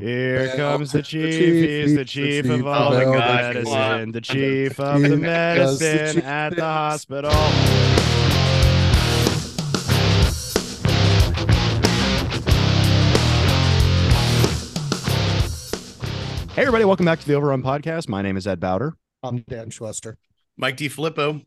Here Well, comes the the chief. chief, He's the chief the of chief all of the all the medicine. The chief of the Chief does the medicine at the hospital. Hey, everybody, welcome back to the Overrun Podcast. My name is Ed Bowder. I'm Dan Schwester. Mike D. Filippo.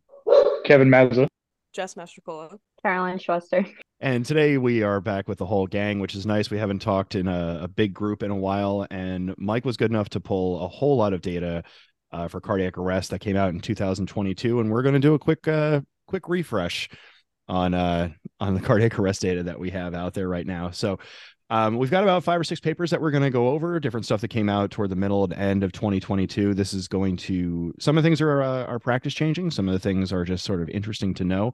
Kevin Mazza. Jess Mastrocola. Caroline Schwester. And today we are back with the whole gang, which is nice. We haven't talked in a, a big group in a while. And Mike was good enough to pull a whole lot of data uh, for cardiac arrest that came out in 2022. And we're going to do a quick, uh, quick refresh on uh, on the cardiac arrest data that we have out there right now. So um, we've got about five or six papers that we're going to go over, different stuff that came out toward the middle and end of 2022. This is going to some of the things are uh, are practice changing. Some of the things are just sort of interesting to know.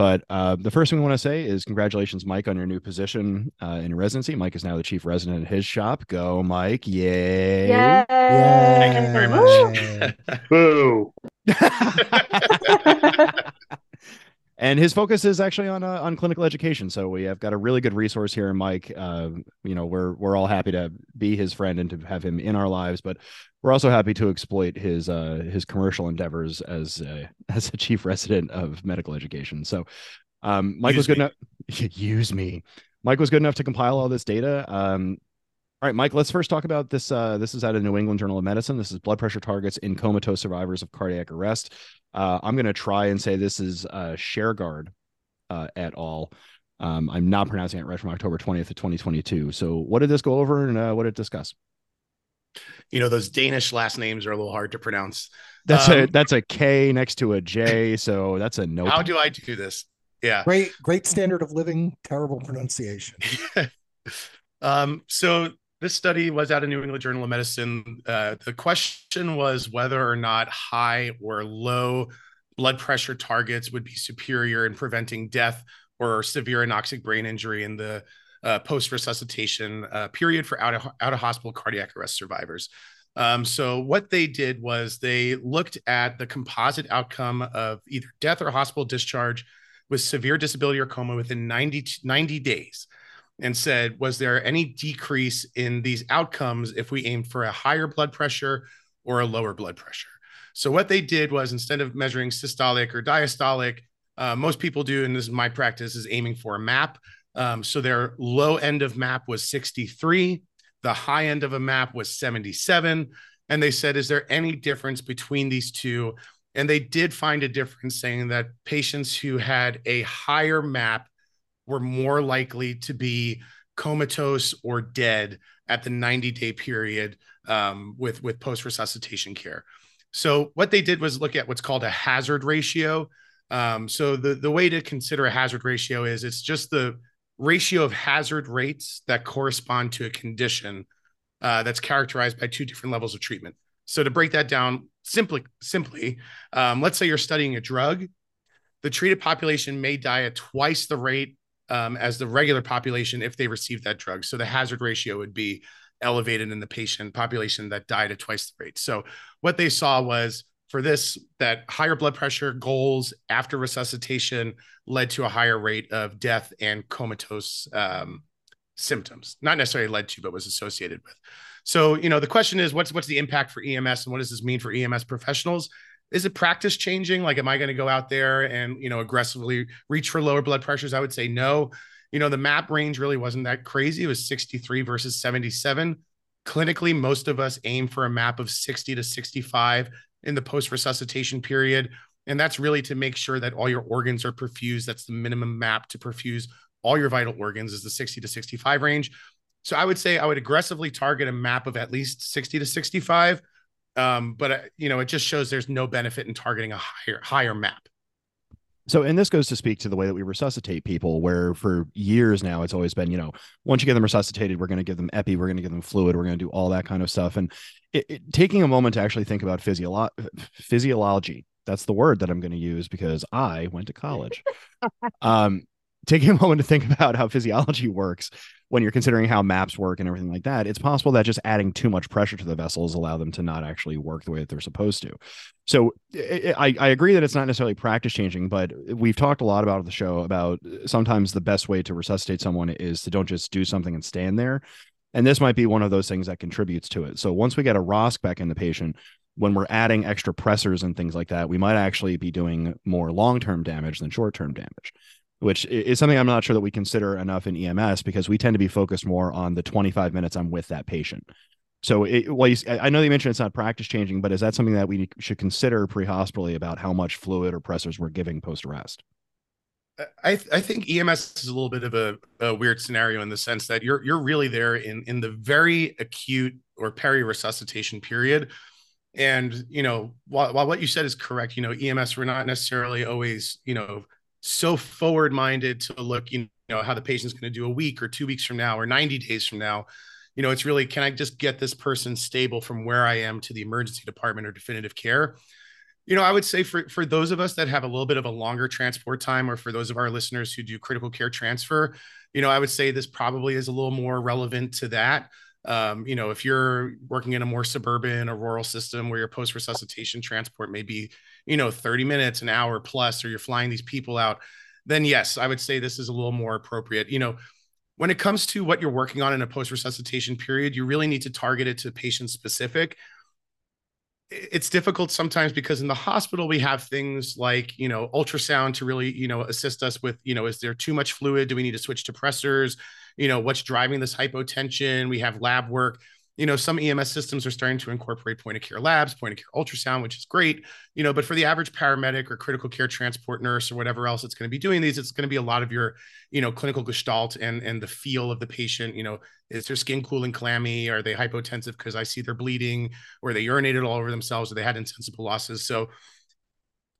But uh, the first thing we want to say is congratulations, Mike, on your new position uh, in residency. Mike is now the chief resident at his shop. Go, Mike! Yay! Yay! Thank you very much. Boo. and his focus is actually on uh, on clinical education. So we have got a really good resource here, Mike. Uh, you know, we're we're all happy to be his friend and to have him in our lives, but we're also happy to exploit his uh, his commercial endeavors as uh, as a chief resident of medical education. So um, Mike was good me. enough. Use me. Mike was good enough to compile all this data. Um, all right, Mike, let's first talk about this. Uh, this is out of New England Journal of Medicine. This is blood pressure targets in comatose survivors of cardiac arrest. Uh, I'm going to try and say this is uh, ShareGuard uh, et al. Um, I'm not pronouncing it right from October 20th of 2022. So, what did this go over and uh, what did it discuss? You know, those Danish last names are a little hard to pronounce. That's a Um, that's a K next to a J, so that's a no. How do I do this? Yeah. Great, great standard of living, terrible pronunciation. um, so this study was out of New England Journal of Medicine. Uh, the question was whether or not high or low blood pressure targets would be superior in preventing death or severe anoxic brain injury in the uh, post resuscitation uh, period for out of, out of hospital cardiac arrest survivors. Um, so what they did was they looked at the composite outcome of either death or hospital discharge with severe disability or coma within 90, 90 days and said, was there any decrease in these outcomes if we aimed for a higher blood pressure or a lower blood pressure? So what they did was instead of measuring systolic or diastolic, uh, most people do, and this is my practice, is aiming for a map. Um, so their low end of map was 63, the high end of a map was 77. And they said, is there any difference between these two? And they did find a difference, saying that patients who had a higher map were more likely to be comatose or dead at the 90 day period um, with, with post resuscitation care. So, what they did was look at what's called a hazard ratio. Um, so, the, the way to consider a hazard ratio is it's just the ratio of hazard rates that correspond to a condition uh, that's characterized by two different levels of treatment. So, to break that down simply, simply, um, let's say you're studying a drug, the treated population may die at twice the rate um, as the regular population if they received that drug. So the hazard ratio would be elevated in the patient population that died at twice the rate. So what they saw was for this that higher blood pressure goals after resuscitation led to a higher rate of death and comatose um, symptoms. Not necessarily led to, but was associated with. So you know the question is what's what's the impact for EMS and what does this mean for EMS professionals? Is it practice changing? Like am i going to go out there and you know aggressively reach for lower blood pressures? I would say no. You know the map range really wasn't that crazy. It was 63 versus 77 clinically most of us aim for a map of 60 to 65 in the post resuscitation period. And that's really to make sure that all your organs are perfused. That's the minimum map to perfuse all your vital organs is the 60 to 65 range. So i would say i would aggressively target a map of at least 60 to 65 um, but uh, you know, it just shows there's no benefit in targeting a higher higher map. So, and this goes to speak to the way that we resuscitate people, where for years now it's always been, you know, once you get them resuscitated, we're going to give them epi, we're going to give them fluid, we're going to do all that kind of stuff. And it, it, taking a moment to actually think about physiolo- physiology, that's the word that I'm going to use because I went to college. um, taking a moment to think about how physiology works when you're considering how maps work and everything like that, it's possible that just adding too much pressure to the vessels allow them to not actually work the way that they're supposed to. So eh, eh, eh, I, I agree that it's not necessarily practice changing, but we've talked a lot about the show about sometimes the best way to resuscitate someone is to don't just do something and stand there. And this might be one of those things that contributes to it. So once we get a ROSC back in the patient, when we're adding extra pressors and things like that, we might actually be doing more long term damage than short term damage, which is something I'm not sure that we consider enough in EMS because we tend to be focused more on the 25 minutes I'm with that patient. So, it, well, you, I know you mentioned it's not practice changing, but is that something that we should consider pre hospitally about how much fluid or pressors we're giving post arrest? I, th- I think EMS is a little bit of a, a, weird scenario in the sense that you're you're really there in in the very acute or peri resuscitation period, and you know while, while what you said is correct, you know EMS we're not necessarily always you know so forward minded to look you know how the patient's going to do a week or two weeks from now or 90 days from now. You know it's really can I just get this person stable from where I am to the emergency department or definitive care you know, I would say for for those of us that have a little bit of a longer transport time, or for those of our listeners who do critical care transfer, you know, I would say this probably is a little more relevant to that. Um, you know, if you're working in a more suburban or rural system where your post resuscitation transport may be, you know, 30 minutes, an hour plus, or you're flying these people out, then yes, I would say this is a little more appropriate. You know, when it comes to what you're working on in a post resuscitation period, you really need to target it to patient specific. It's difficult sometimes because in the hospital we have things like you know ultrasound to really you know assist us with you know is there too much fluid? Do we need to switch to pressors you know what's driving this hypotension? We have lab work you know some ems systems are starting to incorporate point of care labs point of care ultrasound which is great you know but for the average paramedic or critical care transport nurse or whatever else it's going to be doing these it's going to be a lot of your you know clinical gestalt and and the feel of the patient you know is their skin cool and clammy? Are they hypotensive because i see they're bleeding? Or they urinated all over themselves? Or they had insensible losses? So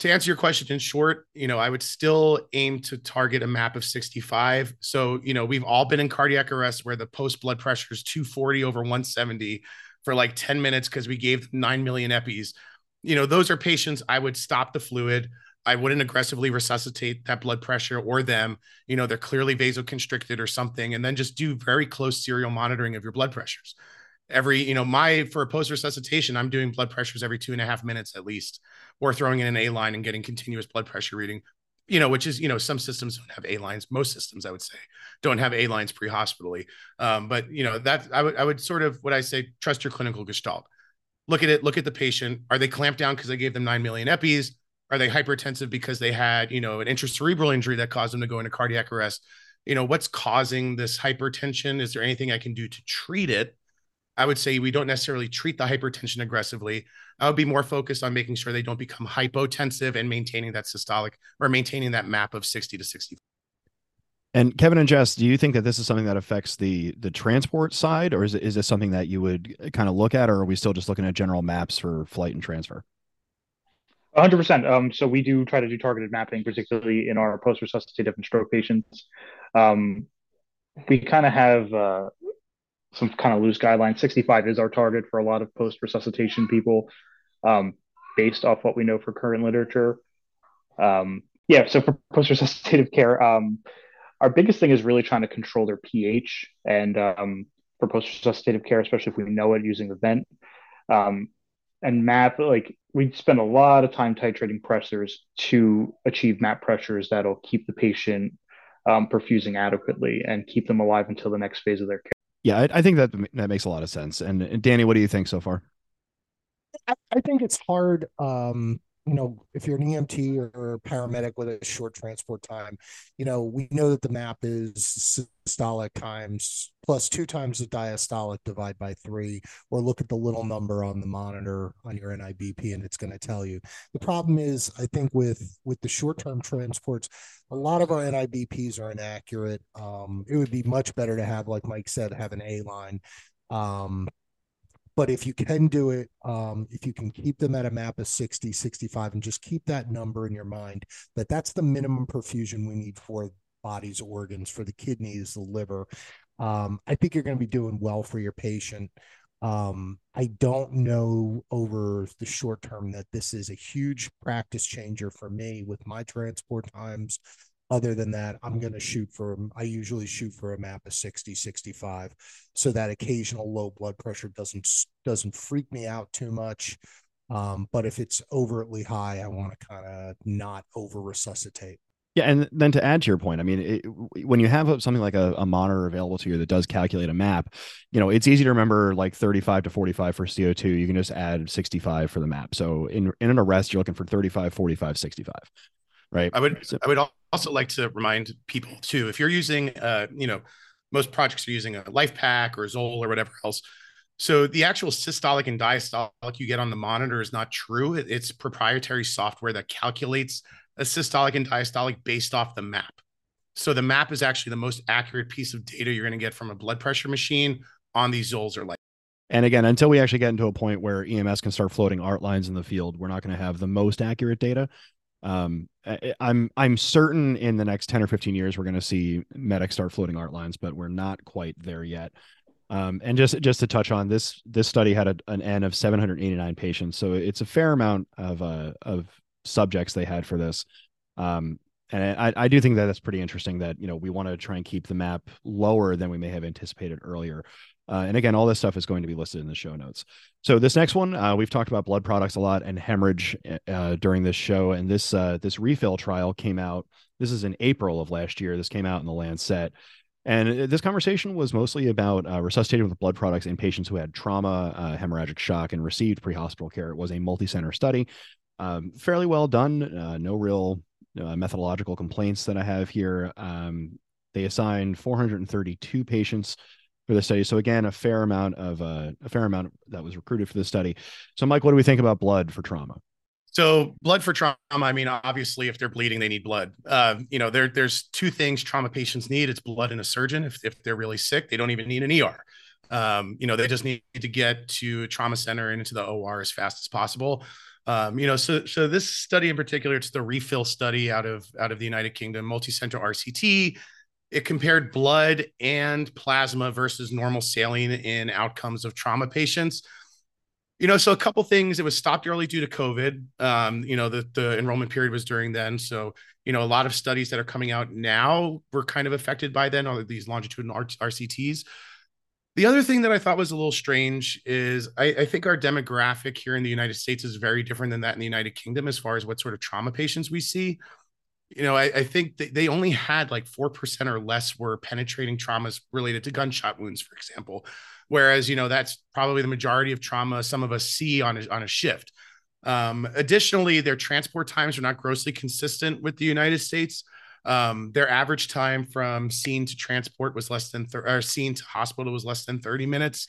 to answer your question in short, you know, I would still aim to target a map of 65. So, you know, we've all been in cardiac arrest where the post blood pressure is 240 over 170 for like 10 minutes because we gave 9 million EPIs. You know, those are patients I would stop the fluid. I wouldn't aggressively resuscitate that blood pressure or them. You know, they're clearly vasoconstricted or something, and then just do very close serial monitoring of your blood pressures every you know my for a post resuscitation i'm doing blood pressures every two and a half minutes at least or throwing in an a line and getting continuous blood pressure reading you know which is you know some systems don't have a lines. Most systems i would say don't have a lines pre-hospitally. Um, but you know that I would I would sort of what i say trust your clinical gestalt. Look at it look at the patient. Are they clamped down because I gave them 9 million epis? Are they hypertensive because they had you know an intracerebral injury that caused them to go into cardiac arrest? You know what's causing this hypertension? Is there anything i can do to treat it I would say we don't necessarily treat the hypertension aggressively. I would be more focused on making sure they don't become hypotensive and maintaining that systolic or maintaining that map of 60 to 60. And Kevin and Jess, do you think that this is something that affects the the transport side, or is it, is this something that you would kind of look at, or are we still just looking at general maps for flight and transfer? 100%. Um, so we do try to do targeted mapping, particularly in our post-resuscitative and stroke patients. Um, we kind of have uh, some kind of loose guidelines. 65 is our target for a lot of post resuscitation people, um, based off what we know for current literature. Um, yeah, so for post resuscitative care, um, our biggest thing is really trying to control their pH. And um, for post resuscitative care, especially if we know it using the vent um, and map, like we spend a lot of time titrating pressures to achieve map pressures that'll keep the patient um, perfusing adequately and keep them alive until the next phase of their care. Yeah, I, I think that that makes a lot of sense. And, and Danny, what do you think so far? I, I think it's hard. Um, you know, if you're an EMT or paramedic with a short transport time, you know, we know that the map is systolic times plus two times the diastolic divide by three, or look at the little number on the monitor on your NIBP and it's going to tell you. The problem is, I think with with the short term transports, a lot of our NIBPs are inaccurate. Um, it would be much better to have, like Mike said, have an A line. Um, but if you can do it, um, if you can keep them at a map of 60, 65, and just keep that number in your mind, that that's the minimum perfusion we need for body's organs, for the kidneys, the liver. Um, I think you're going to be doing well for your patient. Um, I don't know over the short term that this is a huge practice changer for me with my transport times, other than that, I'm going to shoot for, I usually shoot for a map of 60, 65. So that occasional low blood pressure doesn't, doesn't freak me out too much. Um, but if it's overtly high, I want to kind of not over resuscitate. Yeah, and then to add to your point, I mean, it, when you have something like a, a, monitor available to you that does calculate a map, you know, it's easy to remember like 35 to 45 for CO2. You can just add 65 for the map. So in in an arrest, you're looking for 35, 45, 65, right? I would so, I would also like to remind people too, if you're using, uh, you know, most projects are using a LIFEPAK or Zoll or whatever else. So the actual systolic and diastolic you get on the monitor is not true. It's proprietary software that calculates a systolic and diastolic based off the map. So the map is actually the most accurate piece of data you're going to get from a blood pressure machine on these Zolls or like. And again, until we actually get into a point where EMS can start floating art lines in the field, we're not going to have the most accurate data. Um, I, I'm I'm certain in the next 10 or 15 years we're going to see medics start floating art lines, but we're not quite there yet. Um, and just just to touch on this, this study had a, an N of 789 patients, so it's a fair amount of uh, of subjects they had for this. Um, and I, I do think that that's pretty interesting that, you know, we want to try and keep the map lower than we may have anticipated earlier. Uh, and again, all this stuff is going to be listed in the show notes. So this next one, uh, we've talked about blood products a lot and hemorrhage uh, during this show. And this uh, this RePHILL trial came out. This is in April of last year. This came out in the Lancet. And uh, this conversation was mostly about uh, resuscitating with blood products in patients who had trauma, hemorrhagic shock, and received pre-hospital care. It was a multi-center study um, fairly well done. No real uh, methodological complaints that I have here. Um, they assigned 432 patients for the study. So again, a fair amount of uh, a fair amount that was recruited for the study. So, Mike, what do we think about blood for trauma? So, blood for trauma. I mean, obviously, if they're bleeding, they need blood. Uh, you know, there there's two things trauma patients need. It's blood and a surgeon. If if they're really sick, they don't even need an ER. Um, you know, they just need to get to a trauma center and into the OR as fast as possible. Um, you know, so so this study in particular, it's the RePHILL study out of out of the United Kingdom, multi-center RCT. It compared blood and plasma versus normal saline in outcomes of trauma patients. You know, so a couple things. It was stopped early due to COVID. Um, you know, the the enrollment period was during then, so you know a lot of studies that are coming out now were kind of affected by then, or these longitudinal RCTs. The other thing that I thought was a little strange is I, I, think our demographic here in the United States is very different than that in the United Kingdom as far as what sort of trauma patients we see. You know, I, I think they only had like 4% or less were penetrating traumas related to gunshot wounds, for example. Whereas, you know, that's probably the majority of trauma some of us see on a, on a shift. Um, additionally, their transport times are not grossly consistent with the United States. Um, their average time from scene to transport was less than thir- or scene to hospital was less than 30 minutes.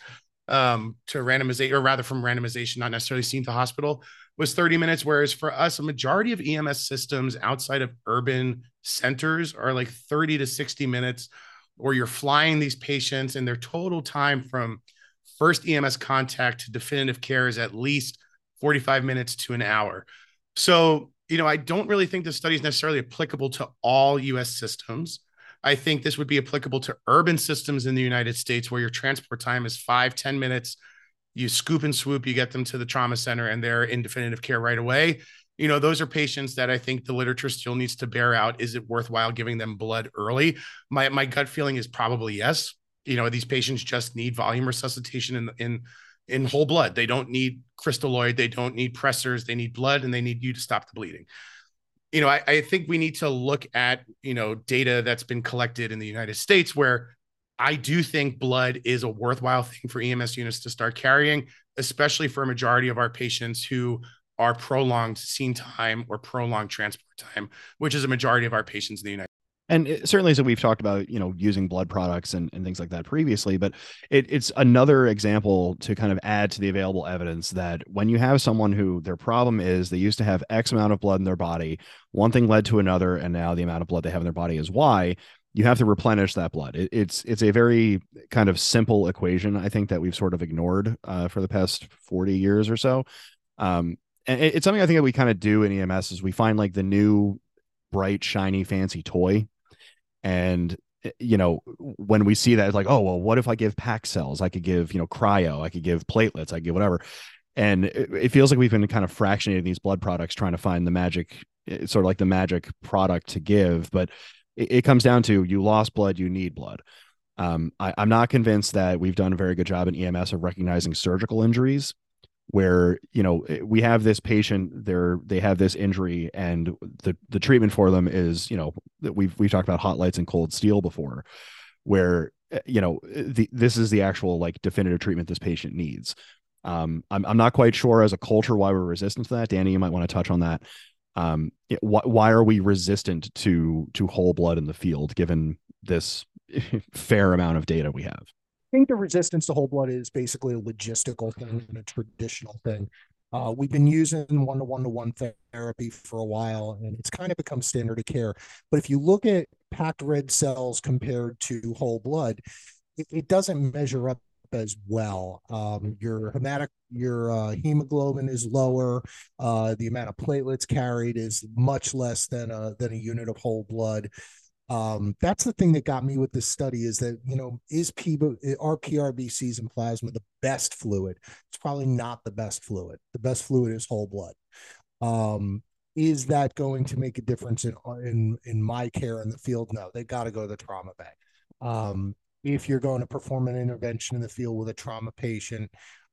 Um, to randomization, or rather from randomization, not necessarily scene to hospital, was 30 minutes. Whereas for us, a majority of EMS systems outside of urban centers are like 30 to 60 minutes, or you're flying these patients, and their total time from first EMS contact to definitive care is at least 45 minutes to an hour. So you know, I don't really think this study is necessarily applicable to all US systems. I think this would be applicable to urban systems in the United States where your transport time is five, 10 minutes. You scoop and swoop, you get them to the trauma center and they're in definitive care right away. You know, those are patients that I think the literature still needs to bear out. Is it worthwhile giving them blood early? My my gut feeling is probably yes. You know, these patients just need volume resuscitation in in in whole blood. They don't need crystalloid, they don't need pressors, they need blood and they need you to stop the bleeding. You know, I, I think we need to look at, you know, data that's been collected in the United States where I do think blood is a worthwhile thing for EMS units to start carrying, especially for a majority of our patients who are prolonged scene time or prolonged transport time, which is a majority of our patients in the United and it, certainly so we've talked about you know using blood products and, and things like that previously but it, it's another example to kind of add to the available evidence that when you have someone who their problem is they used to have x amount of blood in their body one thing led to another and now the amount of blood they have in their body is y you have to replenish that blood. It, it's it's a very kind of simple equation i think that we've sort of ignored uh, for the past 40 years or so. Um, and it's something i think that we kind of do in ems is we find like the new bright shiny fancy toy and eh, you know when we see that it's like oh well what if i give pack cells? I could give you know cryo i could give platelets i could give whatever. And it, it feels like we've been kind of fractionating these blood products trying to find the magic eh, sort of like the magic product to give. But it, it comes down to you lost blood you need blood. Um, I, i'm not convinced that we've done a very good job in ems of recognizing surgical injuries where you know we have this patient they're they have this injury and the the treatment for them is you know we've we've talked about hot lights and cold steel before where eh, you know the this is the actual like definitive treatment this patient needs. Um i'm, I'm not quite sure as a culture why we're resistant to that. Danny you might want to touch on that. Um it, wh- why are we resistant to to whole blood in the field given this fair amount of data we have think the resistance to whole blood is basically a logistical thing and a traditional thing. Uh, we've been using one to one to one therapy for a while, and it's kind of become standard of care. But if you look at packed red cells compared to whole blood, it, it doesn't measure up as well. Um, your hematic, your uh, hemoglobin is lower. Uh, the amount of platelets carried is much less than a than a unit of whole blood um, that's the thing that got me with this study is that you know is P are PRBCs and plasma the best fluid? It's probably not the best fluid. The best fluid is whole blood. Um, is that going to make a difference in in in my care in the field? No, they got to go to the trauma bank. Um, if you're going to perform an intervention in the field with a trauma patient,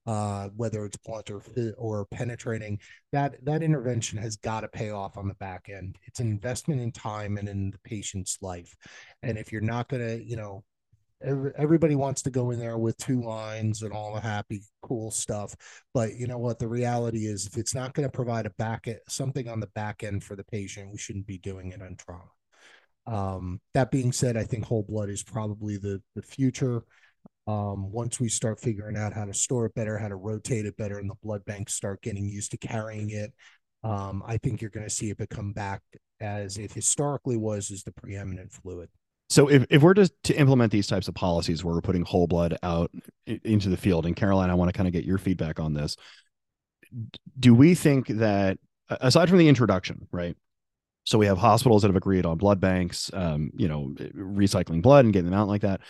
uh, whether it's blunt or or penetrating, that that intervention has got to pay off on the back end. It's an investment in time and in the patient's life. And if you're not going to, you know, everybody wants to go in there with two lines and all the happy cool stuff but you know what the reality is if it's not going to provide a back something on the back end for the patient we shouldn't be doing it on trauma um, that being said i think whole blood is probably the the future um, once we start figuring out how to store it better, how to rotate it better, and the blood banks start getting used to carrying it, um, I think you're going to see it become back as it historically was as the preeminent fluid. So if, if we're just to implement these types of policies where we're putting whole blood out into the field, and Caroline, I want to kind of get your feedback on this. Do we think that aside from the introduction, right? So we have hospitals that have agreed on blood banks, um, you know, recycling blood and getting them out like that.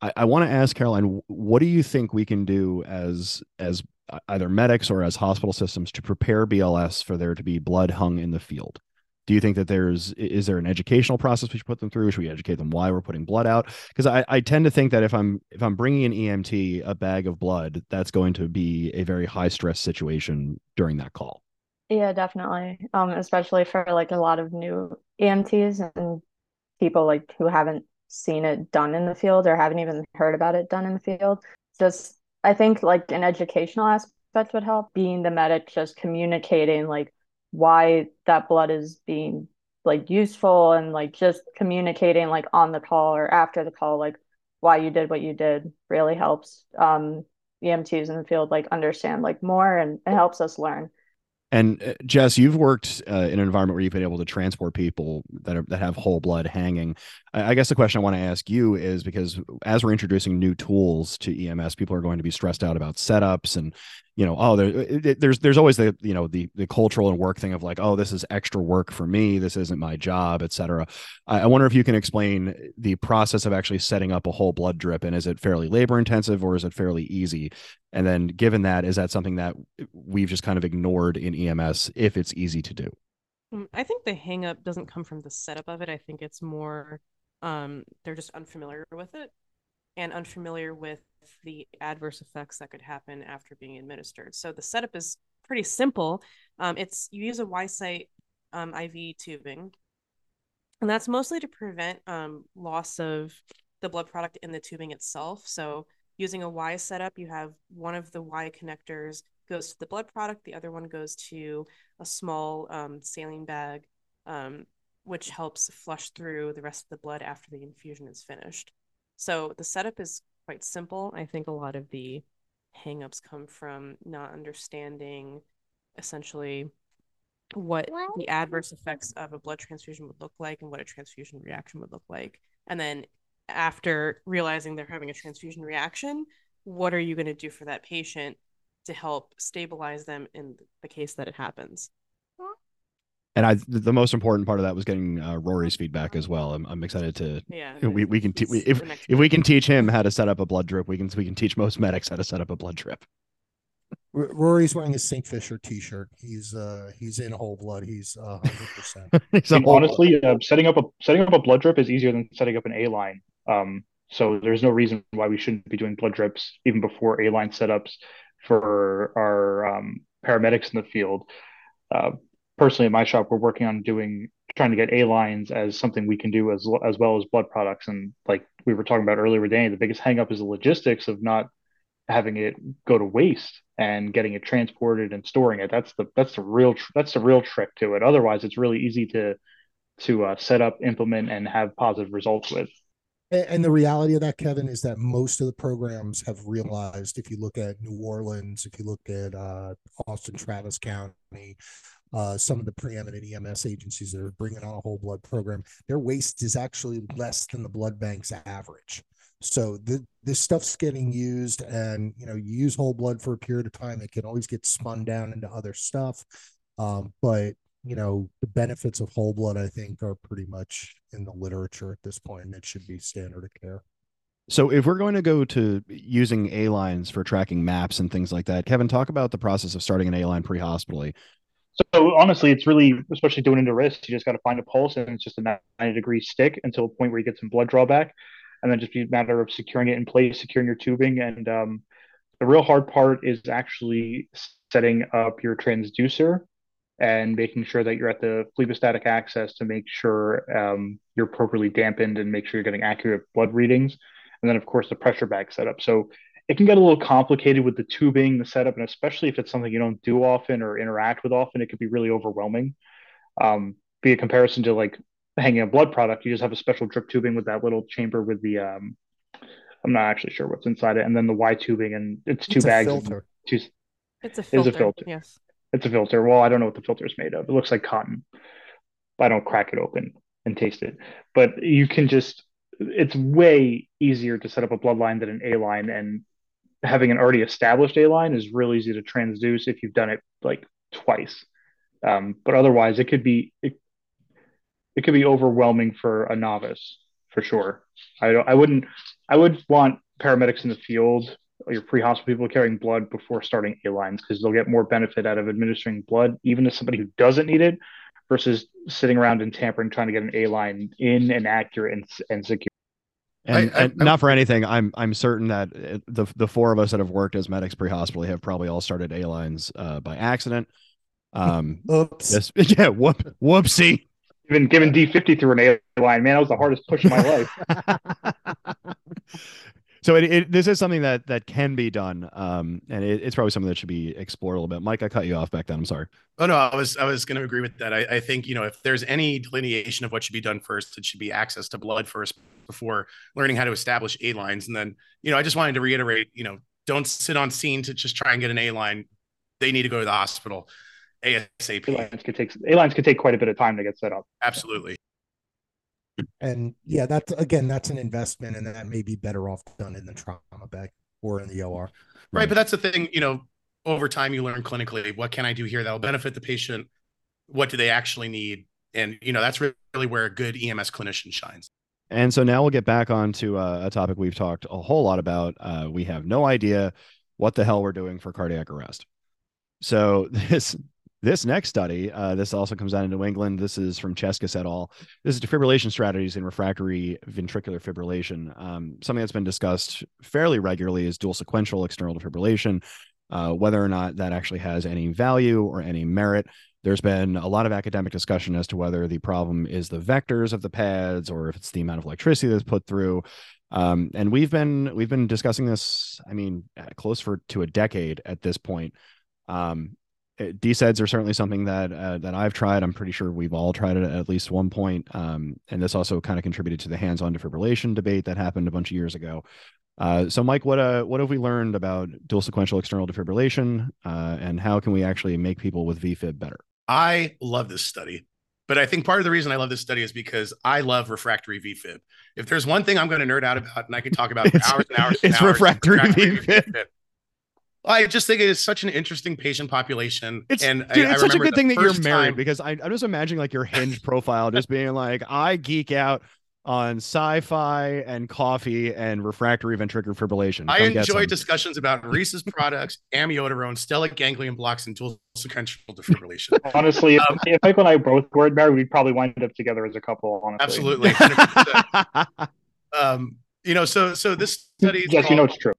I, I want to ask Caroline, what do you think we can do as as either medics or as hospital systems to prepare BLS for there to be blood hung in the field? Do you think that there's is there an educational process we should put them through? Should we educate them why we're putting blood out? Because I, I tend to think that if I'm if I'm bringing an EMT a bag of blood, that's going to be a very high stress situation during that call. Yeah, definitely. Um, especially for like a lot of new EMTs and people like who haven't seen it done in the field or haven't even heard about it done in the field. Just I think like an educational aspect would help. Being the medic, just communicating like why that blood is being like useful and like just communicating like on the call or after the call, like why you did what you did really helps um EMTs in the field like understand like more and it helps us learn. And uh, Jess, you've worked uh, in an environment where you've been able to transport people that are that have whole blood hanging. I, I guess the question I want to ask you is because as we're introducing new tools to EMS, people are going to be stressed out about setups and you know, oh, there, there's there's always the you know the the cultural and work thing of like, oh, this is extra work for me. This isn't my job, etc. I, I wonder if you can explain the process of actually setting up a whole blood drip, and is it fairly labor intensive or is it fairly easy? And then, given that, is that something that we've just kind of ignored in EMS if it's easy to do? Mm, I think the hangup doesn't come from the setup of it. I think it's more um, they're just unfamiliar with it and unfamiliar with the adverse effects that could happen after being administered. So the setup is pretty simple. Um, it's you use a Y-site um, IV tubing, and that's mostly to prevent um, loss of the blood product in the tubing itself. So using a Y setup, you have one of the Y connectors goes to the blood product, the other one goes to a small um, saline bag, um, which helps flush through the rest of the blood after the infusion is finished. So the setup is quite simple. I think a lot of the hangups come from not understanding essentially what the adverse effects of a blood transfusion would look like and what a transfusion reaction would look like. And then after realizing they're having a transfusion reaction, what are you going to do for that patient to help stabilize them in the case that it happens? And I the most important part of that was getting uh, Rory's feedback as well. I'm, I'm excited to yeah we, we can te- we, if if we can teach him how to set up a blood drip, we can we can teach most medics how to set up a blood drip. Rory's wearing a St. Fisher T-shirt. He's uh he's in whole blood. He's hundred percent. Honestly, uh, setting up a setting up a blood drip is easier than setting up an A line. Um, so there's no reason why we shouldn't be doing blood drips even before A line setups for our um, paramedics in the field. Uh, personally, at my shop, we're working on doing trying to get A lines as something we can do as as well as blood products. And like we were talking about earlier Danny, the biggest hangup is the logistics of not having it go to waste and getting it transported and storing it. That's the that's the real that's the real trick to it. Otherwise, it's really easy to to uh, set up, implement, and have positive results with. And the reality of that, Kevin, is that most of the programs have realized. If you look at New Orleans, if you look at uh, Austin, Travis County, uh, some of the preeminent EMS agencies that are bringing on a whole blood program, their waste is actually less than the blood bank's average. So the, this stuff's getting used, and you know, you use whole blood for a period of time. It can always get spun down into other stuff, um, but you know, the benefits of whole blood, I think, are pretty much in the literature at this point, and it should be standard of care. So, if we're going to go to using A lines for tracking maps and things like that, Kevin, talk about the process of starting an A line pre hospitally. So, honestly, it's really, especially doing into wrist, you just got to find a pulse and it's just a 90 degree stick until a point where you get some blood drawback. And then just be a matter of securing it in place, securing your tubing. And um, the real hard part is actually setting up your transducer and making sure that you're at the phlebostatic axis to make sure um, you're appropriately dampened and make sure you're getting accurate blood readings. And then, of course, the pressure bag setup. So it can get a little complicated with the tubing, the setup, and especially if it's something you don't do often or interact with often, it could be really overwhelming. Um, be a comparison to like hanging a blood product, you just have a special drip tubing with that little chamber with the um, I'm not actually sure what's inside it, and then the Y tubing, and it's two It's bags. filter. Two, It's a Is filter. a filter. Yes. It's a filter. Well, I don't know what the filter is made of. It looks like cotton. I don't crack it open and taste it. But you can just, it's way easier to set up a bloodline than an A line. And having an already established A line is real easy to transduce if you've done it like twice. Um, but otherwise, it could be, it, it could be overwhelming for a novice for sure. I I wouldn't, I would want paramedics in the field your pre-hospital people carrying blood before starting A lines because they'll get more benefit out of administering blood, even to somebody who doesn't need it, versus sitting around and tampering trying to get an A line in and accurate and, and secure. And, I- I- and not for anything, I'm I'm certain that uh, the the four of us that have worked as medics pre-hospitally have probably all started A lines uh, by accident. Um, Oops. this, yeah, whoop, whoopsie. Even given D50 through an A line, man, that was the hardest push of my life. so it, it this is something that that can be done, um, and it, it's probably something that should be explored a little bit. Mike, I cut you off back then. I'm sorry. Oh no, I was I was going to agree with that. I, I think you know if there's any delineation of what should be done first, it should be access to blood first before learning how to establish A lines. And then you know I just wanted to reiterate, you know, don't sit on scene to just try and get an A line. They need to go to the hospital ASAP. A lines could take A lines could take quite a bit of time to get set up. Absolutely. And yeah, that's again, that's an investment, and that may be better off done in the trauma bag or in the OR. Right, but that's the thing. You know, over time you learn clinically what can I do here that will benefit the patient. What do they actually need? And you know that's really where a good EMS clinician shines. And so now we'll get back onto uh, a topic we've talked a whole lot about. Uh, we have no idea what the hell we're doing for cardiac arrest. So this this next study, uh, this also comes out in New England. This is from Cheskes et al. This is defibrillation strategies in refractory ventricular fibrillation. Um, something that's been discussed fairly regularly is dual sequential external defibrillation. Uh, whether or not that actually has any value or any merit. There's been a lot of academic discussion as to whether the problem is the vectors of the pads or if it's the amount of electricity that's put through. Um, and we've been we've been discussing this. I mean, close for to a decade at this point. Um, it- DSEDs are certainly something that uh, that I've tried. I'm pretty sure we've all tried it at least one point. Um, and this also kind of contributed to the hands-on defibrillation debate that happened a bunch of years ago. Uh, so, Mike, what uh, what have we learned about dual sequential external defibrillation, uh, and how can we actually make people with VFib better? I love this study, but I think part of the reason I love this study is because I love refractory VFib. If there's one thing I'm going to nerd out about, and I can talk about for hours and hours, and it's hours, refractory VFib. I just think it is such an interesting patient population. It's and dude, I, it's I such a good thing that you're married time- because I, I'm just imagining like your hinge profile just being like I geek out on sci-fi and coffee and refractory ventricular fibrillation. I Come get enjoy discussions about Reese's products, amiodarone, stellate ganglion blocks, and dual sequential defibrillation. Honestly, Um, if, if Michael and I both were married, we'd probably wind up together as a couple. Honestly, Absolutely. um, you know, so so this study is Yes, you know it's true.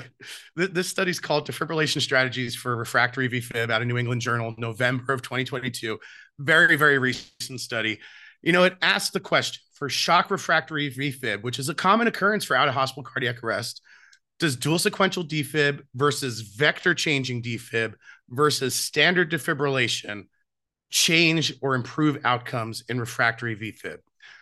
this study is called Defibrillation Strategies for Refractory VFib out of New England Journal, November of 2022. Very, very recent study. You know, it asked the question for shock refractory VFib, which is a common occurrence for out of hospital cardiac arrest. Does dual sequential defib versus vector changing defib versus standard defibrillation change or improve outcomes in refractory VFib?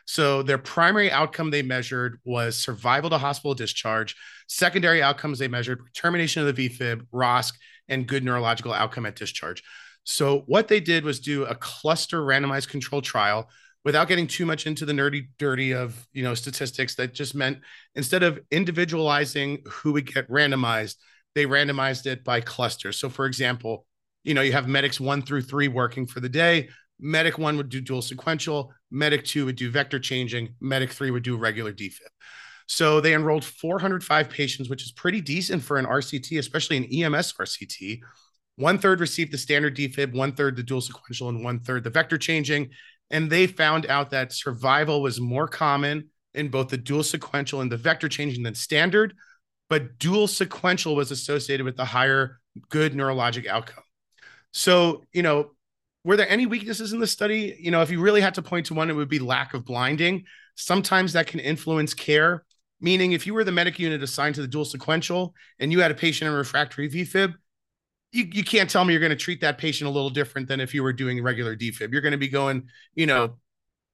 So their primary outcome they measured was survival to hospital discharge. Secondary outcomes they measured termination of the VFib, ROSC, and good neurological outcome at discharge. So what they did was do a cluster randomized control trial without getting too much into the nerdy dirty of you know statistics that just meant instead of individualizing who would get randomized they randomized it by clusters so for example you know you have medics one through three working for the day medic one would do dual sequential medic two would do vector changing medic three would do regular defib. So they enrolled 405 patients which is pretty decent for an rct especially an ems rct one third received the standard defib one third the dual sequential and one third the vector changing. And they found out that survival was more common in both the dual sequential and the vector changing than standard, but dual sequential was associated with the higher good neurologic outcome. So, you know, were there any weaknesses in the study? You know, if you really had to point to one, it would be lack of blinding. Sometimes that can influence care, meaning if you were the medic unit assigned to the dual sequential and you had a patient in refractory VFib, you, you can't tell me you're going to treat that patient a little different than if you were doing regular defib. You're going to be going, you know,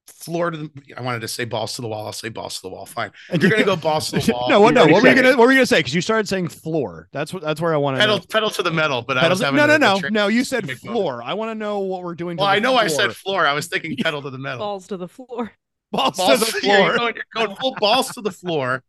floor to the. I wanted to say balls to the wall. I'll say balls to the wall. Fine. And You're going to go balls to the wall. no, what? No, what were you going to? What were you going to say? Because you started saying floor. That's what. That's where I wanted. Pedal, pedal to the metal. But pedal, I was having no, no, a, no, a no. You said floor. I want to know what we're doing. Well, I know floor. I said floor. I was thinking pedal to the metal. Balls to the floor. Balls, balls to the floor. Yeah, you're, going, you're going full balls to the floor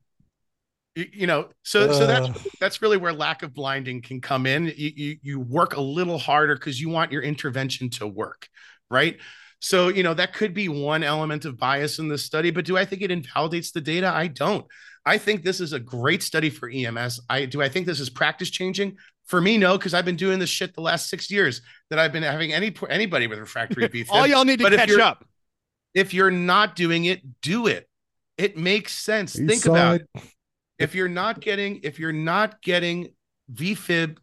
you, you know so uh. so that's that's really where lack of blinding can come in you you, you work a little harder because you want your intervention to work right so you know that could be one element of bias in this study but do i think it invalidates the data? I don't. I think this is a great study for ems i do i think this is practice changing? For me no because i've been doing this shit the last six years that i've been having any anybody with refractory beef all y'all need to but catch up. if you're not doing it do it. It makes sense. Think about it. If you're not getting if you're not getting VFib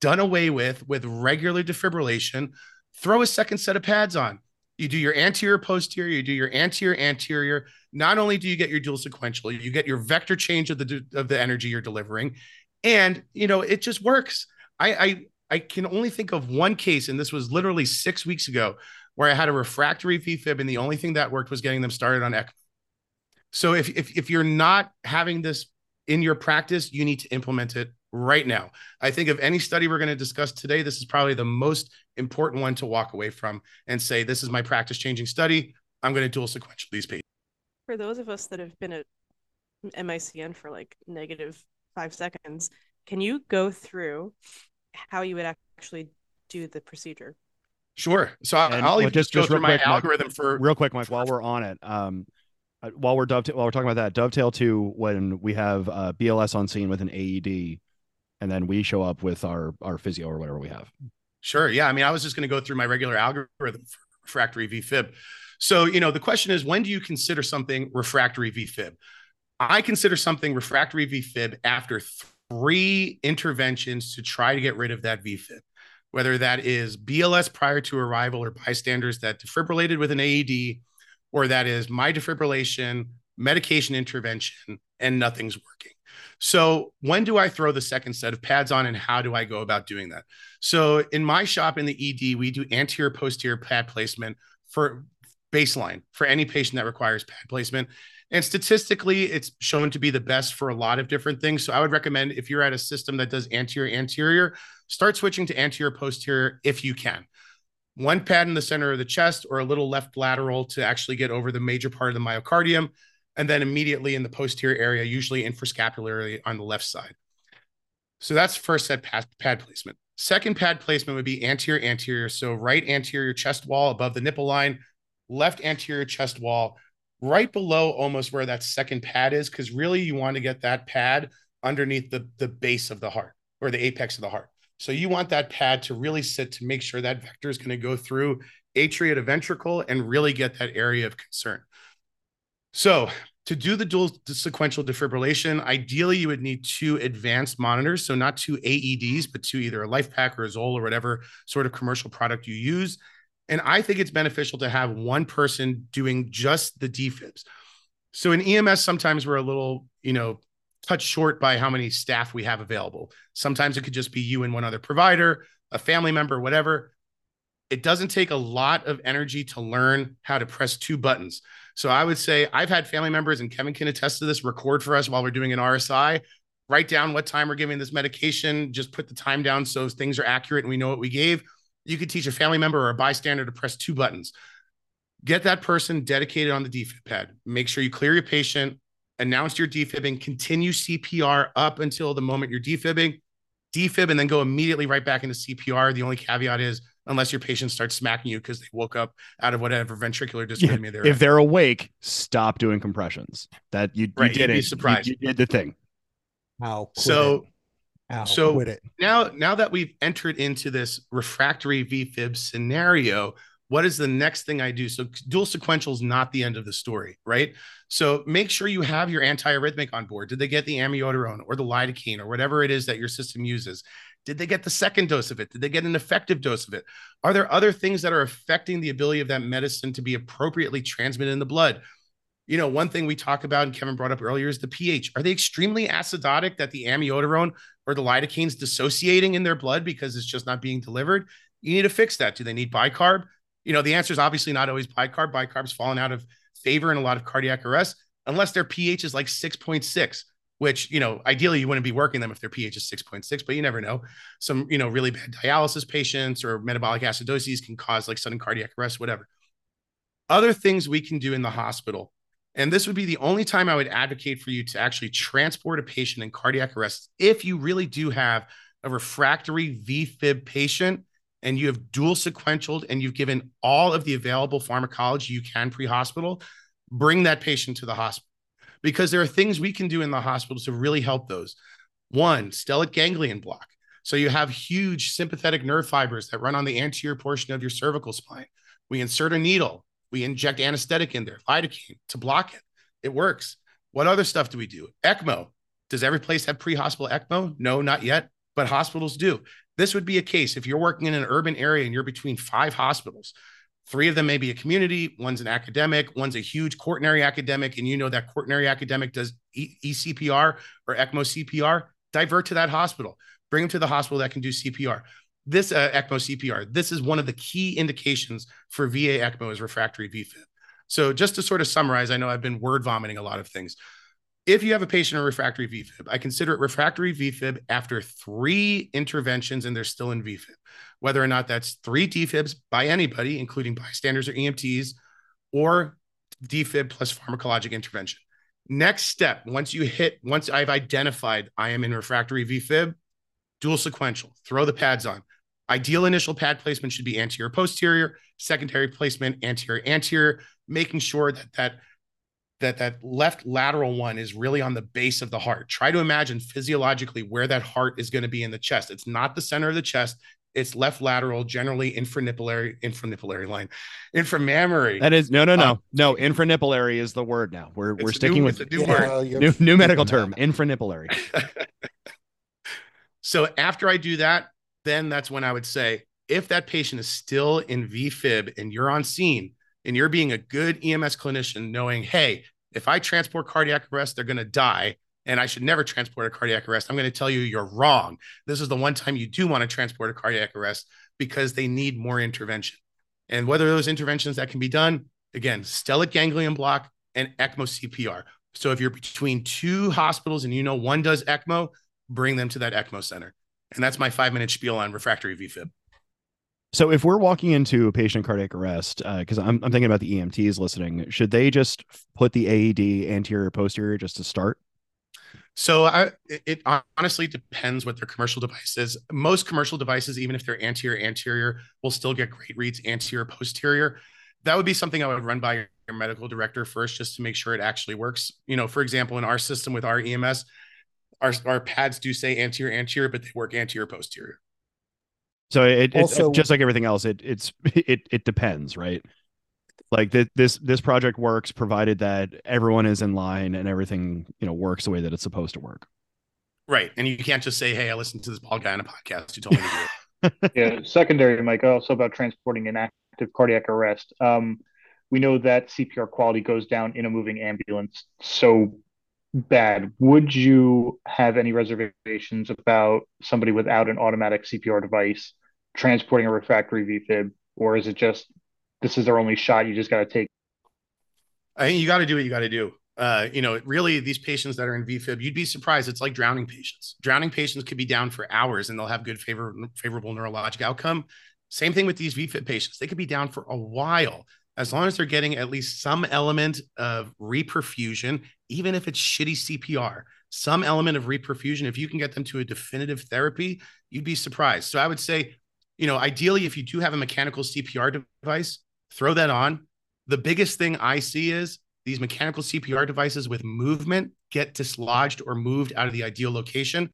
done away with with regular defibrillation, throw a second set of pads on. You do your anterior posterior, you do your anterior anterior. Not only do you get your dual sequential, you get your vector change of the of the energy you're delivering, and you know it just works. I I I can only think of one case, and this was literally six weeks ago, where I had a refractory VFib, and the only thing that worked was getting them started on ECMO. So if if if you're not having this in your practice, you need to implement it right now. I think of any study we're going to discuss today, this is probably the most important one to walk away from and say, this is my practice changing study. I'm going to dual sequential these patients. For those of us that have been at MICN for like negative five seconds, can you go through how you would actually do the procedure? Sure. So I'll even just, just go just through my quick, algorithm Mike, for real quick, Mike, while we're on it. Um, uh, while we're dovetail while we're talking about that dovetail to when we have uh, BLS on scene with an AED, and then we show up with our our physio or whatever we have. Sure. Yeah. I mean, I was just going to go through my regular algorithm for refractory VFib. So, you know, the question is, when do you consider something refractory VFib? I consider something refractory VFib after three interventions to try to get rid of that VFib, whether that is BLS prior to arrival or bystanders that defibrillated with an AED or that is my defibrillation, medication intervention, and nothing's working. So, when do I throw the second set of pads on and how do I go about doing that? So, in my shop in the ED, we do anterior posterior pad placement for baseline for any patient that requires pad placement. And statistically, it's shown to be the best for a lot of different things. So, I would recommend if you're at a system that does anterior anterior, start switching to anterior posterior if you can one pad in the center of the chest or a little left lateral to actually get over the major part of the myocardium, and then immediately in the posterior area, usually infrascapularly on the left side. So that's first set pad, placement. Second pad placement would be anterior anterior. So right anterior chest wall above the nipple line, left anterior chest wall, right below almost where that second pad is, because really you want to get that pad underneath the, the base of the heart or the apex of the heart. So you want that pad to really sit to make sure that vector is going to go through atria to ventricle and really get that area of concern. So to do the dual sequential defibrillation, ideally you would need two advanced monitors. So not two AEDs, but two either a LifePak or a Zoll or whatever sort of commercial product you use. And I think it's beneficial to have one person doing just the defibs. So in EMS, sometimes we're a little, you know, cut short by how many staff we have available. Sometimes it could just be you and one other provider, a family member, whatever. It doesn't take a lot of energy to learn how to press two buttons. So I would say I've had family members, and Kevin can attest to this, record for us while we're doing an RSI, write down what time we're giving this medication, just put the time down so things are accurate and we know what we gave. You could teach a family member or a bystander to press two buttons. Get that person dedicated on the defib pad. Make sure you clear your patient, announce your defibbing, continue CPR up until the moment you're defibbing, defib, and then go immediately right back into CPR. The only caveat is unless your patient starts smacking you because they woke up out of whatever ventricular dysrhythmia Yeah, they're if in. they're awake, stop doing compressions. That you, you did you'd be it. You- surprised. You, did the thing. Ow, quit So it. Ow, so- quit it. now now that we've entered into this refractory VFib scenario, what is the next thing I do? So dual sequential is not the end of the story, right? So make sure you have your antiarrhythmic on board. Did they get the amiodarone or the lidocaine or whatever it is that your system uses? Did they get the second dose of it? Did they get an effective dose of it? Are there other things that are affecting the ability of that medicine to be appropriately transmitted in the blood? You know, one thing we talk about and Kevin brought up earlier is the pH. Are they extremely acidotic that the amiodarone or the lidocaine's dissociating in their blood because it's just not being delivered? You need to fix that. Do they need bicarb? You know, the answer is obviously not always bicarb. Bicarb's fallen out of favor in a lot of cardiac arrest unless their pH is like 6.6, which, you know, ideally you wouldn't be working them if their pH is 6.6, but you never know. Some, you know, really bad dialysis patients or metabolic acidosis can cause like sudden cardiac arrest, whatever. Other things we can do in the hospital. And this would be the only time I would advocate for you to actually transport a patient in cardiac arrest if you really do have a refractory VFib patient and you have dual sequentialed and you've given all of the available pharmacology you can pre-hospital, bring that patient to the hospital because there are things we can do in the hospital to really help those. One, stellate ganglion block. So you have huge sympathetic nerve fibers that run on the anterior portion of your cervical spine. We insert a needle, we inject anesthetic in there, lidocaine to block it. It works. What other stuff do we do? ECMO. Does every place have pre-hospital ECMO? No, not yet, but hospitals do. This would be a case if you're working in an urban area and you're between five hospitals. Three of them may be a community, one's an academic, one's a huge quaternary academic, and you know that quaternary academic does ECPR or ECMO CPR. Divert to that hospital. Bring them to the hospital that can do CPR. This uh, ECMO CPR. This is one of the key indications for VA ECMO is refractory VFib. So just to sort of summarize, I know I've been word vomiting a lot of things if you have a patient in refractory VFib, I consider it refractory VFib after three interventions and they're still in VFib, whether or not that's three defibs by anybody, including bystanders or EMTs, or defib plus pharmacologic intervention. Next step, once you hit, once I've identified I am in refractory VFib, dual sequential, throw the pads on. Ideal initial pad placement should be anterior posterior, secondary placement anterior anterior, making sure that that that that left lateral one is really on the base of the heart. Try to imagine physiologically where that heart is going to be in the chest. It's not the center of the chest. It's left lateral, generally infranipulary, infranipulary line, inframammary. That is no, no, no, Um, no. Infranipulary is the word now. We're we're sticking new- with it's new Yeah, word. new new medical term. Infranipulary. so after I do that, then that's when I would say, if that patient is still in VFib and you're on scene and you're being a good EMS clinician, knowing, hey, if I transport cardiac arrest, they're going to die. And I should never transport a cardiac arrest. I'm going to tell you you're wrong. This is the one time you do want to transport a cardiac arrest because they need more intervention. And whether those interventions that can be done, again, stellate ganglion block and ECMO CPR. So if you're between two hospitals and you know one does ECMO, bring them to that ECMO center. And that's my five minute spiel on refractory VFib. So if we're walking into a patient cardiac arrest, uh, because I'm I'm thinking about the EMTs listening, should they just put the AED anterior posterior just to start? So I, it honestly depends what their commercial device is. Most commercial devices, even if they're anterior anterior, will still get great reads anterior posterior. That would be something I would run by your medical director first, just to make sure it actually works. You know, for example, in our system with our EMS, our our pads do say anterior anterior, but they work anterior posterior. So it, it just like everything else, it it's it it depends, right? like th- this this project works provided that everyone is in line and everything you know works the way that it's supposed to work. Right. And you can't just say hey i listened to this bald guy on a podcast. Who told me to do it. Yeah. Secondary mike also about transporting an active cardiac arrest. Um, we know that cpr quality goes down in a moving ambulance so bad. Would you have any reservations about somebody without an automatic cpr device transporting a refractory vfib or is it just this is their only shot. You just got to take. I think you got to do what you got to do. Uh, you know, really, these patients that are in VFib, you'd be surprised. It's like drowning patients. Drowning patients could be down for hours and they'll have good, favor, favorable neurologic outcome. Same thing with these VFib patients. They could be down for a while as long as they're getting at least some element of reperfusion, even if it's shitty CPR, some element of reperfusion. If you can get them to a definitive therapy, you'd be surprised. So I would say, you know, ideally, if you do have a mechanical CPR device, throw that on. The biggest thing I see is these mechanical CPR devices with movement get dislodged or moved out of the ideal location.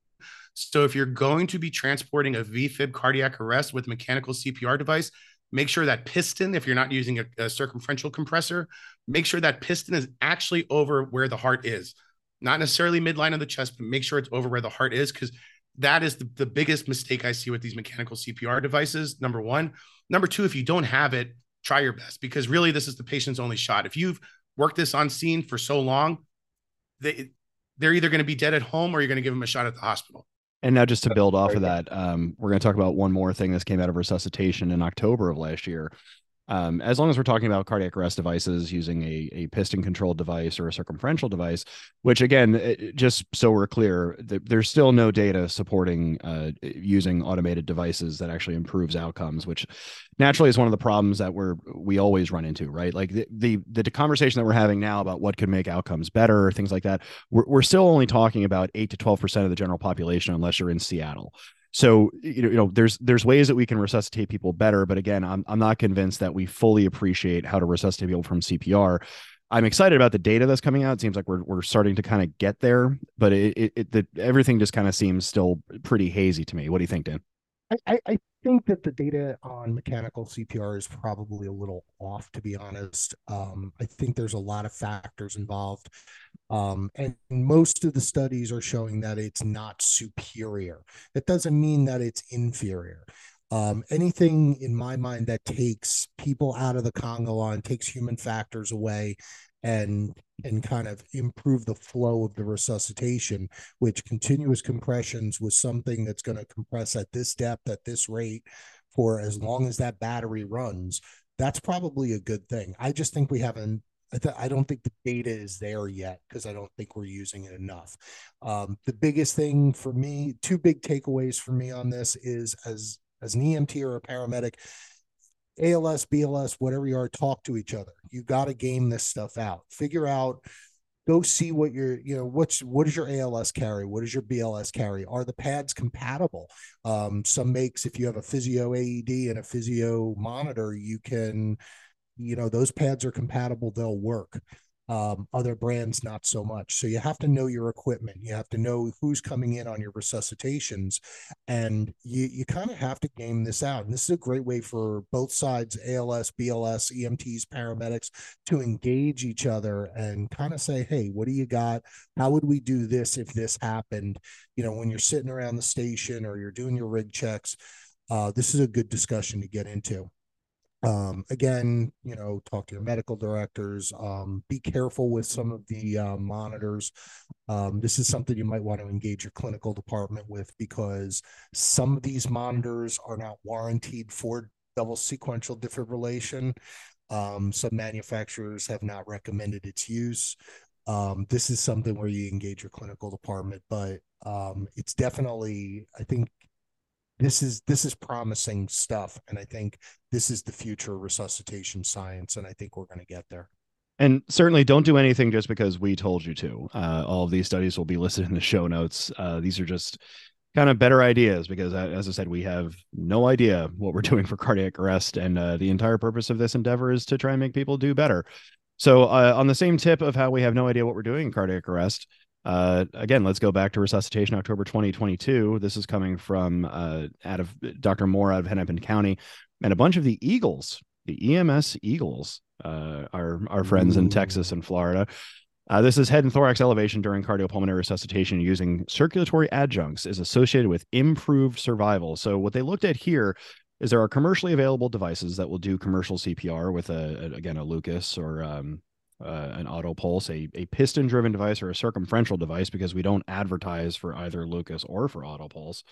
So if you're going to be transporting a VFib cardiac arrest with mechanical CPR device, make sure that piston, if you're not using a, a, circumferential compressor, make sure that piston is actually over where the heart is. Not necessarily midline of the chest, but make sure it's over where the heart is because that is the, the biggest mistake I see with these mechanical CPR devices. Number one. Number two, if you don't have it, try your best because really this is the patient's only shot. If you've worked this on scene for so long, they they're either going to be dead at home or you're going to give them a shot at the hospital. And now, just to build off of that, um, we're going to talk about one more thing that came out of resuscitation in October of last year, um, as long as we're talking about cardiac arrest devices using a, a piston controlled device or a circumferential device, which again, it, just so we're clear, th- there's still no data supporting uh, using automated devices that actually improves outcomes, which naturally is one of the problems that we're we always run into, right? Like the the, the conversation that we're having now about what could make outcomes better, things like that, we're, we're still only talking about eight to twelve percent of the general population, unless you're in Seattle. So you know, you know, there's there's ways that we can resuscitate people better, but again, I'm I'm not convinced that we fully appreciate how to resuscitate people from CPR. I'm excited about the data that's coming out. It seems like we're we're starting to kind of get there, but it, it, it the, everything just kind of seems still pretty hazy to me. What do you think, Dan? I, I think that the data on mechanical CPR is probably a little off, to be honest. Um, I think there's a lot of factors involved. Um, and most of the studies are showing that it's not superior. That doesn't mean that it's inferior. Um, anything in my mind that takes people out of the Congo line, takes human factors away, and and kind of improve the flow of the resuscitation, which continuous compressions was something that's going to compress at this depth, at this rate, for as long as that battery runs. That's probably a good thing. I just think we haven't I, th- I don't think the data is there yet because I don't think we're using it enough. Um, the biggest thing for me, two big takeaways for me on this is as as an EMT or a paramedic, ALS, BLS, whatever you are, talk to each other. You got to game this stuff out. Figure out, go see what your, you know, what's what does your ALS carry? What does your BLS carry? Are the pads compatible? Um, some makes, if you have a physio AED and a physio monitor, you can, you know, those pads are compatible, they'll work um, other brands not so much. So you have to know your equipment. You have to know who's coming in on your resuscitations. And you you kind of have to game this out. And this is a great way for both sides als bls emts paramedics to engage each other and kind of say hey what do you got? How would we do this if this happened? You know when you're sitting around the station or you're doing your rig checks uh, this is a good discussion to get into um, again, you know, talk to your medical directors. Um, be careful with some of the uh, monitors. Um, this is something you might want to engage your clinical department with because some of these monitors are not warranted for double sequential defibrillation. Um, some manufacturers have not recommended its use. Um, this is something where you engage your clinical department, but um, it's definitely, I think, this is this is promising stuff and i think this is the future of resuscitation science and i think we're going to get there. And certainly don't do anything just because we told you to. Uh, all of these studies will be listed in the show notes. Uh, these are just kind of better ideas because uh, as i said we have no idea what we're doing for cardiac arrest and uh, the entire purpose of this endeavor is to try and make people do better. So uh, on the same tip of how we have no idea what we're doing in cardiac arrest uh, again, let's go back to resuscitation October 2022. This is coming from uh, out of Dr. Moore out of Hennepin County. And a bunch of the Eagles the EMS Eagles, uh, our our friends in Texas and Florida. Uh, this is head and thorax elevation during cardiopulmonary resuscitation using circulatory adjuncts is associated with improved survival. So what they looked at here is there are commercially available devices that will do commercial CPR with a, a again a Lucas or um, uh, an auto pulse, a, a piston driven device or a circumferential device because we don't advertise for either Lucas or for auto pulse.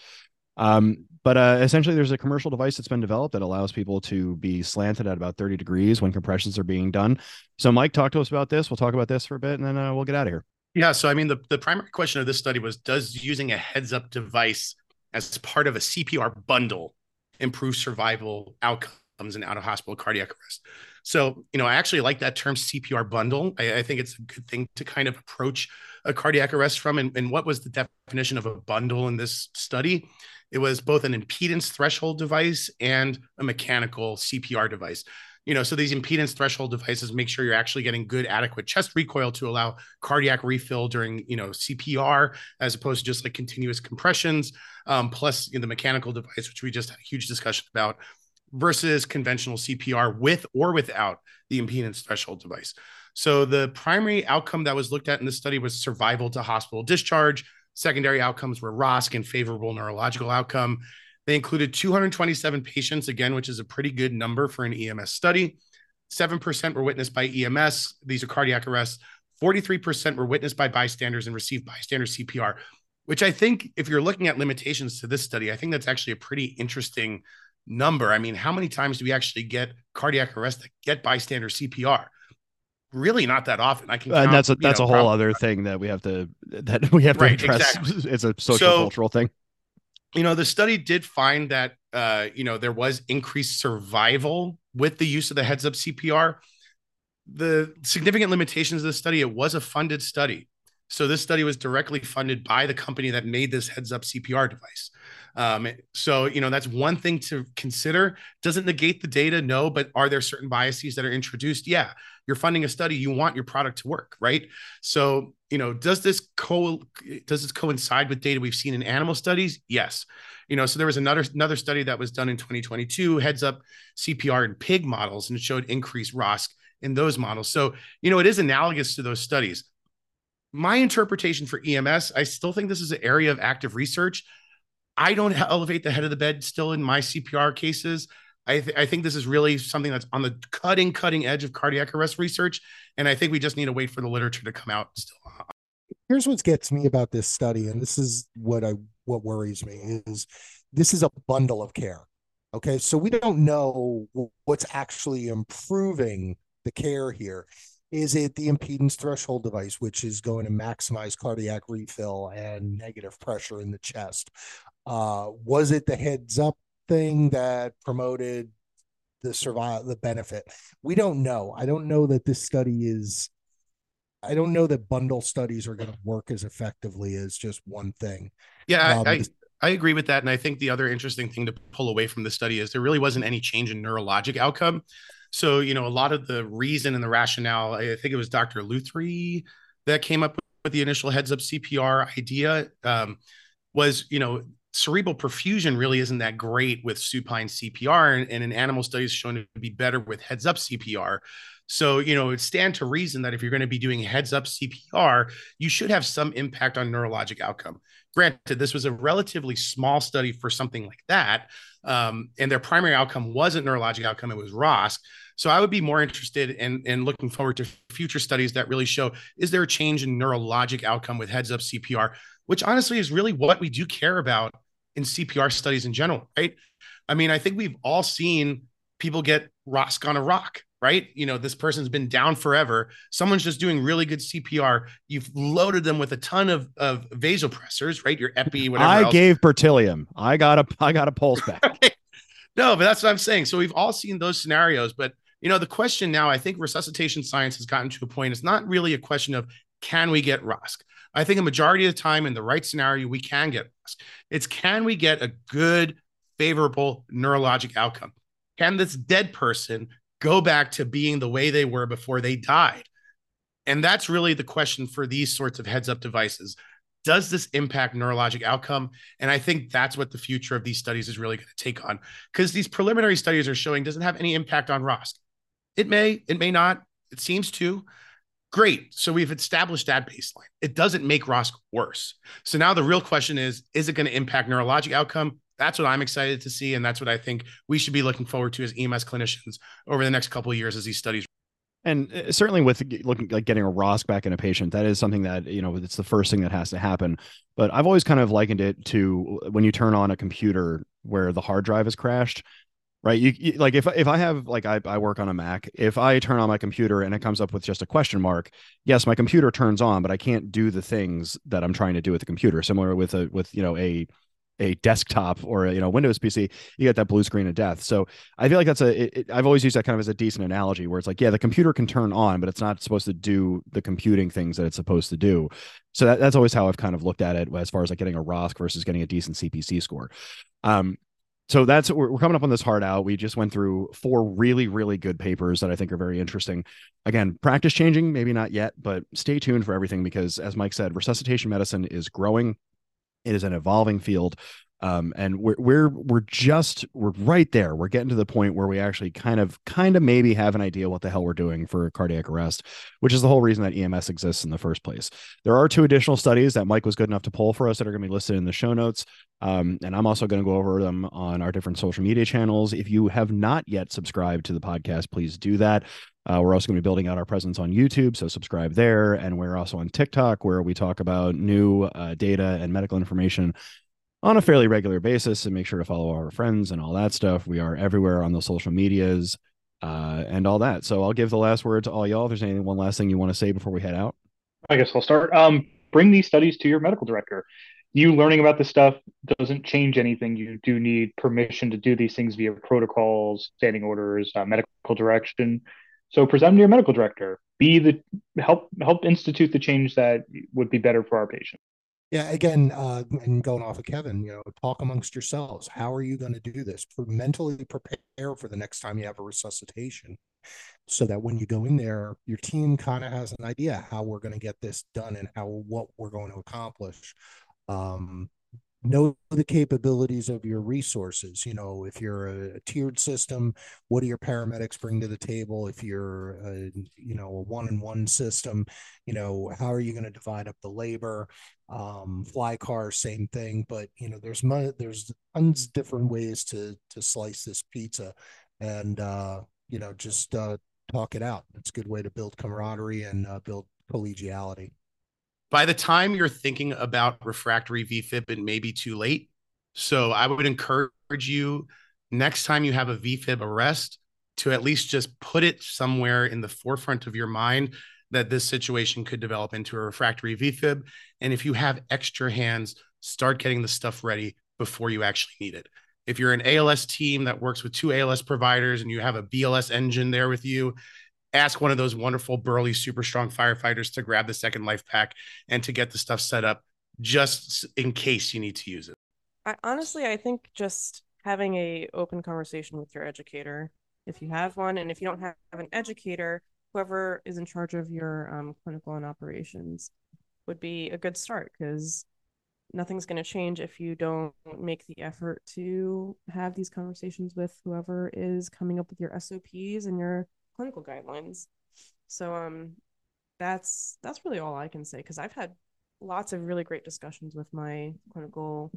Um, but uh, essentially, there's a commercial device that's been developed that allows people to be slanted at about 30 degrees when compressions are being done. So, Mike, talk to us about this. We'll talk about this for a bit, and then uh, we'll get out of here. Yeah. So, I mean, the, the primary question of this study was Does using a heads up device as part of a CPR bundle improve survival outcomes in out of hospital cardiac arrest? So, you know, I actually like that term CPR bundle. I, I, think it's a good thing to kind of approach a cardiac arrest from. And, and what was the definition of a bundle in this study? It was both an impedance threshold device and a mechanical CPR device. You know, so these impedance threshold devices make sure you're actually getting good, adequate chest recoil to allow cardiac refill during, you know, CPR as opposed to just like continuous compressions. Um, plus, you know, the mechanical device, which we just had a huge discussion about, versus conventional CPR with or without the impedance threshold device. So the primary outcome that was looked at in this study was survival to hospital discharge. Secondary outcomes were ROSC and favorable neurological outcome. They included 227 patients, again, which is a pretty good number for an EMS study. 7% were witnessed by EMS. These are cardiac arrests. 43% were witnessed by bystanders and received bystander CPR, which I think, if you're looking at limitations to this study, I think that's actually a pretty interesting number. I mean, how many times do we actually get cardiac arrest that get bystander CPR? Really, not that often. I can. Uh, and that's a that's know, a whole other thing that we have to that we have to right, address. Exactly. It's a social so, cultural thing. You know, the study did find that uh, you know there was increased survival with the use of the heads up CPR. The significant limitations of the study, it was a funded study. So this study was directly funded by the company that made this heads up CPR device. Um, so, you know, that's one thing to consider. Doesn't negate the data, no, but are there certain biases that are introduced? Yeah. You're funding a study, you want your product to work, right? So, you know, does this co does this coincide with data we've seen in animal studies? Yes. You know, so there was another another study that was done in 2022, heads up CPR in pig models, and it showed increased ROSC in those models. So, you know, it is analogous to those studies. My interpretation for EMS, I still think this is an area of active research I don't elevate the head of the bed still in my CPR cases. I, th- I think this is really something that's on the cutting, cutting edge of cardiac arrest research. And I think we just need to wait for the literature to come out still. Uh, Here's what gets me about this study, and this is what I what worries me is this is a bundle of care. Okay. So we don't know what's actually improving the care here. Is it the impedance threshold device, which is going to maximize cardiac refill and negative pressure in the chest? Uh, was it the heads up thing that promoted the survival, the benefit? We don't know. I don't know that this study is. I don't know that bundle studies are going to work as effectively as just one thing. Yeah, um, I, I agree with that. And I think the other interesting thing to pull away from the study is there really wasn't any change in neurologic outcome. So, you know, a lot of the reason and the rationale, I think it was Dr. Lurie that came up with the initial heads up CPR idea um, was, you know, cerebral perfusion really isn't that great with supine CPR, and, and in animal studies shown to be better with heads up CPR. So, you know, it stand to reason that if you're going to be doing heads up CPR, you should have some impact on neurologic outcome. Granted, this was a relatively small study for something like that. Um, and their primary outcome wasn't neurologic outcome, it was ROSC. So I would be more interested in, in looking forward to future studies that really show is there a change in neurologic outcome with heads up CPR, which honestly is really what we do care about in CPR studies in general, right? I mean, I think we've all seen people get ROSC on a rock, right? You know, this person's been down forever. Someone's just doing really good CPR. You've loaded them with a ton of, of vasopressors, right? Your epi, whatever. I else. gave Bretylium. I got a I got a pulse back. no, but that's what I'm saying. So we've all seen those scenarios. But you know, the question now, I think resuscitation science has gotten to a point. It's not really a question of can we get ROSC? I think a majority of the time in the right scenario, we can get ROSC. It's can we get a good, favorable neurologic outcome? Can this dead person go back to being the way they were before they died? And that's really the question for these sorts of heads up devices. does this impact neurologic outcome? And I think that's what the future of these studies is really going to take on because these preliminary studies are showing doesn't have any impact on ROSC. It may, it may not. It seems to. Great. So we've established that baseline. It doesn't make ROSC worse. So now the real question is is it going to impact neurologic outcome? That's what I'm excited to see. And that's what I think we should be looking forward to as EMS clinicians over the next couple of years as these studies and uh, certainly with looking like getting a ROSC back in a patient, that is something that, you know, it's the first thing that has to happen. But I've always kind of likened it to when you turn on a computer where the hard drive has crashed, right? You, you like if, if I have, like I, I work on a Mac, if I turn on my computer and it comes up with just a question mark, yes, my computer turns on, but I can't do the things that I'm trying to do with the computer. Similar with a, with, you know, a, a desktop or a, you know Windows PC, you get that blue screen of death. So I feel like that's a. It, it, I've always used that kind of as a decent analogy, where it's like, yeah, the computer can turn on, but it's not supposed to do the computing things that it's supposed to do. So that, that's always how I've kind of looked at it as far as like getting a ROSC versus getting a decent CPC score. Um, so that's we're, we're coming up on this hard out. We just went through four really, really good papers that I think are very interesting. Again, practice changing, maybe not yet, but stay tuned for everything because, as Mike said, resuscitation medicine is growing it is an evolving field. Um, and we're we're we're just we're right there. We're getting to the point where we actually kind of kind of maybe have an idea what the hell we're doing for cardiac arrest, which is the whole reason that EMS exists in the first place. There are two additional studies that Mike was good enough to pull for us that are going to be listed in the show notes, um, and I'm also going to go over them on our different social media channels. If you have not yet subscribed to the podcast, please do that. Uh, we're also going to be building out our presence on YouTube, so subscribe there. And we're also on TikTok, where we talk about new uh, data and medical information on a fairly regular basis. And make sure to follow our friends and all that stuff. We are everywhere on the social medias uh, and all that. So I'll give the last word to all y'all. If there's anything, one last thing you want to say before we head out. I guess I'll start. Um, bring these studies to your medical director. You learning about this stuff doesn't change anything. You do need permission to do these things via protocols, standing orders, uh, medical direction. So present to your medical director. Be the help help institute the change that would be better for our patient. Yeah, again, uh, and going off of Kevin, you know, talk amongst yourselves. How are you going to do this? Mentally prepare for the next time you have a resuscitation, so that when you go in there, your team kind of has an idea how we're going to get this done and how what we're going to accomplish. Um, know the capabilities of your resources you know if you're a, a, tiered system what do your paramedics bring to the table? If you're a, you know a one-on-one system you know how are you going to divide up the labor? Um fly car same thing but you know there's mo- there's tons of different ways to to slice this pizza and uh you know just uh talk it out. It's a good way to build camaraderie and uh, build collegiality by the time you're thinking about refractory VFib, it may be too late. So I would encourage you next time you have a VFib arrest to at least just put it somewhere in the forefront of your mind that this situation could develop into a refractory VFib. And if you have extra hands, start getting the stuff ready before you actually need it. If you're an ALS team that works with two ALS providers and you have a BLS engine there with you, ask one of those wonderful burly super strong firefighters to grab the second LIFEPAK and to get the stuff set up just in case you need to use it. I, honestly i think just having a open conversation with your educator if you have one and if you don't have an educator whoever is in charge of your um, clinical and operations would be a good start because nothing's going to change if you don't make the effort to have these conversations with whoever is coming up with your SOPs and your clinical guidelines. So um that's that's really all I can say because I've had lots of really great discussions with my clinical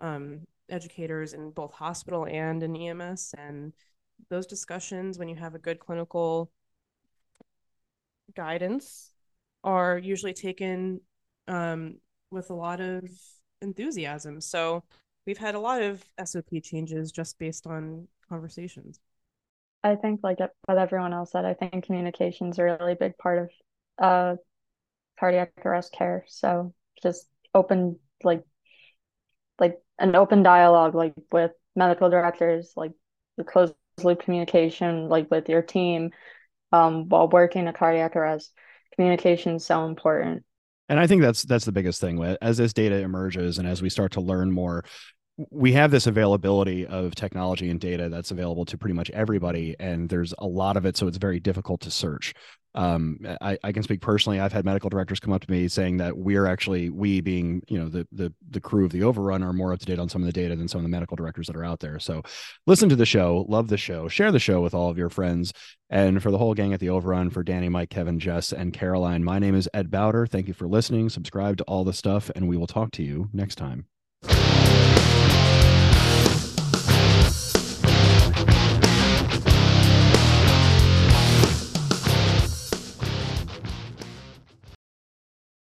um educators in both hospital and in EMS and those discussions when you have a good clinical guidance are usually taken um, with a lot of enthusiasm. So we've had a lot of SOP changes just based on conversations. I think like what everyone else said, I think communication is a really big part of uh cardiac arrest care. So just open like like an open dialogue like with medical directors, like the closed loop communication like with your team um while working a cardiac arrest. Communication is so important. And I think that's that's the biggest thing as this data emerges and as we start to learn more we have this availability of technology and data that's available to pretty much everybody and there's a lot of it so it's very difficult to search um, I, I can speak personally. I've had medical directors come up to me saying that we're actually we being you know the the the crew of the Overrun are more up to date on some of the data than some of the medical directors that are out there. So listen to the show, love the show, share the show with all of your friends, and for the whole gang at the Overrun, for Danny, Mike, Kevin, Jess, and Caroline. My name is Ed Bowder. Thank you for listening. Subscribe to all the stuff, and we will talk to you next time.